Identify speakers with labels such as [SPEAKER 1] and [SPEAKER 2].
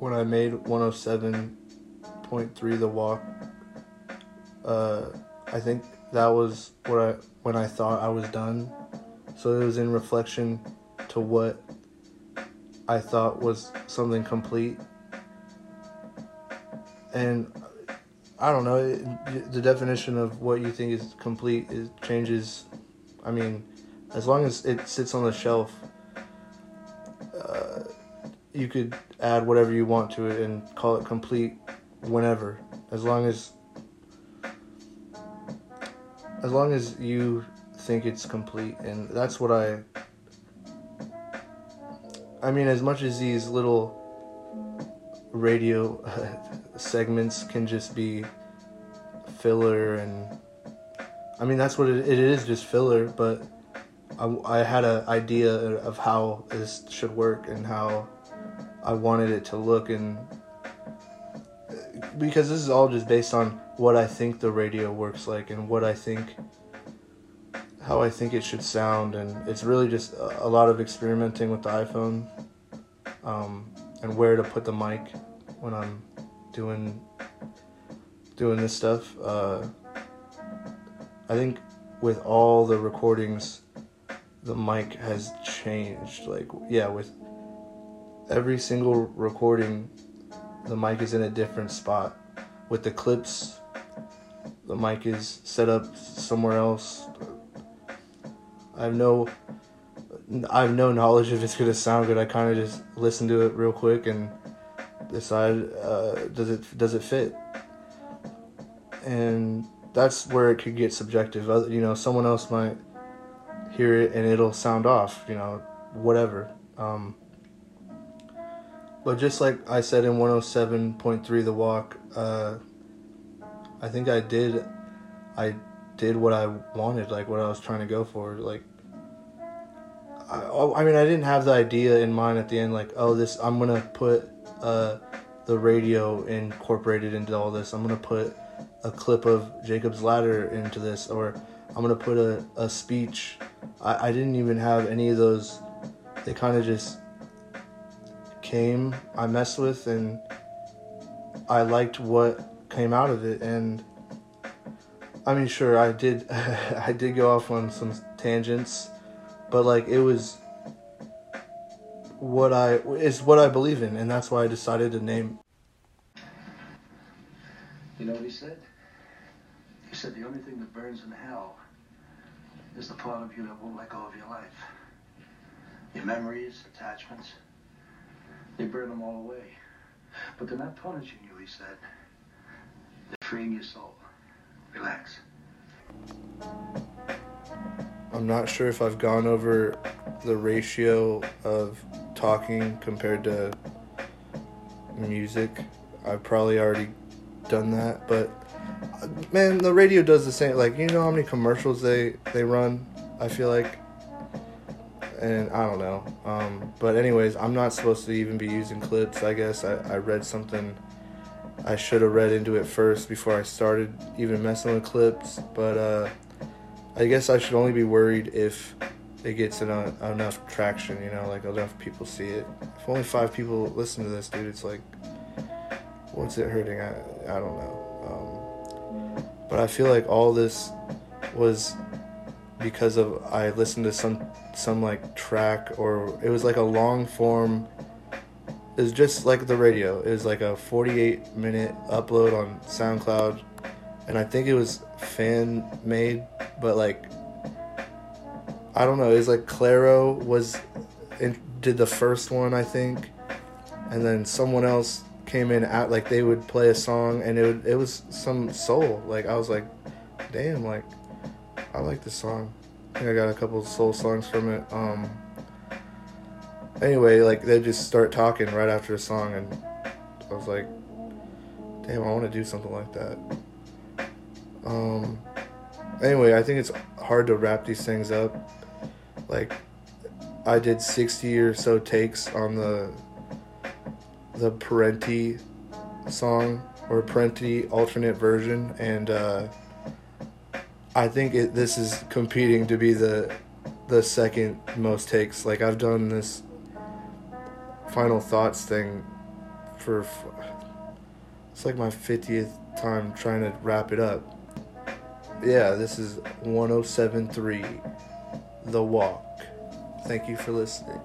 [SPEAKER 1] when I made 107.3 The Walk, uh, I think that was what I when I thought I was done. So it was in reflection to what I thought was something complete. And I don't know, it, the definition of what you think is complete is changes. I mean, as long as it sits on the shelf, you could add whatever you want to it and call it complete whenever, as long as as long as you think it's complete, and that's what I. I mean, as much as these little radio segments can just be filler and I mean that's what it, it is just filler but I, I had an idea of how this should work and how I wanted it to look and because this is all just based on what I think the radio works like and what I think how I think it should sound and it's really just a, lot of experimenting with the iPhone um, and where to put the mic when I'm doing doing this stuff. Uh, I think with all the recordings, the mic has changed. Like, yeah, with every single recording, the mic is in a different spot. With the clips, the mic is set up somewhere else. I have no, I have no knowledge if it's gonna sound good. I kind of just listen to it real quick and decide uh, does it does it fit and that's where it could get subjective. You know, someone else might hear it and it'll sound off. You know, whatever. Um, but just like I said in 107.3 The Walk, uh, I think I did, I did what I wanted, like what I was trying to go for. Like, I, oh, I mean, I didn't have the idea in mind at the end, like, oh, this, I'm gonna put uh, the radio incorporated into all this. I'm gonna put a clip of Jacob's Ladder into this, or I'm gonna put a, a speech. I, I didn't even have any of those. They kind of just came. I messed with, and I liked what came out of it. And I mean, sure, I did. I did go off on some tangents, but like it was what I is what I believe in, and that's why I decided to name.
[SPEAKER 2] You know what he said? He said the only thing that burns in hell is the part of you that won't let go of your life. Your memories, attachments, they burn them all away. But they're not punishing you, he said. They're freeing your soul. Relax.
[SPEAKER 1] I'm not sure if I've gone over the ratio of talking compared to music. I've probably already done that, but man, the radio does the same. Like, you know how many commercials they they run? I feel like, and I don't know. Um, but anyways, I'm not supposed to even be using clips. I guess I, I read something. I should have read into it first before I started even messing with clips. But uh, I guess I should only be worried if it gets enough, enough traction. You know, like enough people see it. If only five people listen to this, dude, it's like, what's it hurting? I I don't know. Um, but I feel like all this was because of I listened to some some like track or it was like a long form it was just like the radio. It was like a 48 minute upload on SoundCloud and I think it was fan made but like I don't know, it was like Claro was in, did the first one I think and then someone else came in at like they would play a song and it would, it was some soul. Like I was like, damn, like I like this song. I got a couple soul songs from it. Um. Anyway, like they just start talking right after the song, and I was like, damn, I want to do something like that. Um. Anyway, I think it's hard to wrap these things up. Like, I did 60 or so takes on the the Parenti song or Parenti alternate version, and uh, I think it, this is competing to be the the second most takes. Like I've done this final thoughts thing for. It's like my 50th time trying to wrap it up. Yeah, this is 1073 The Walk. Thank you for listening.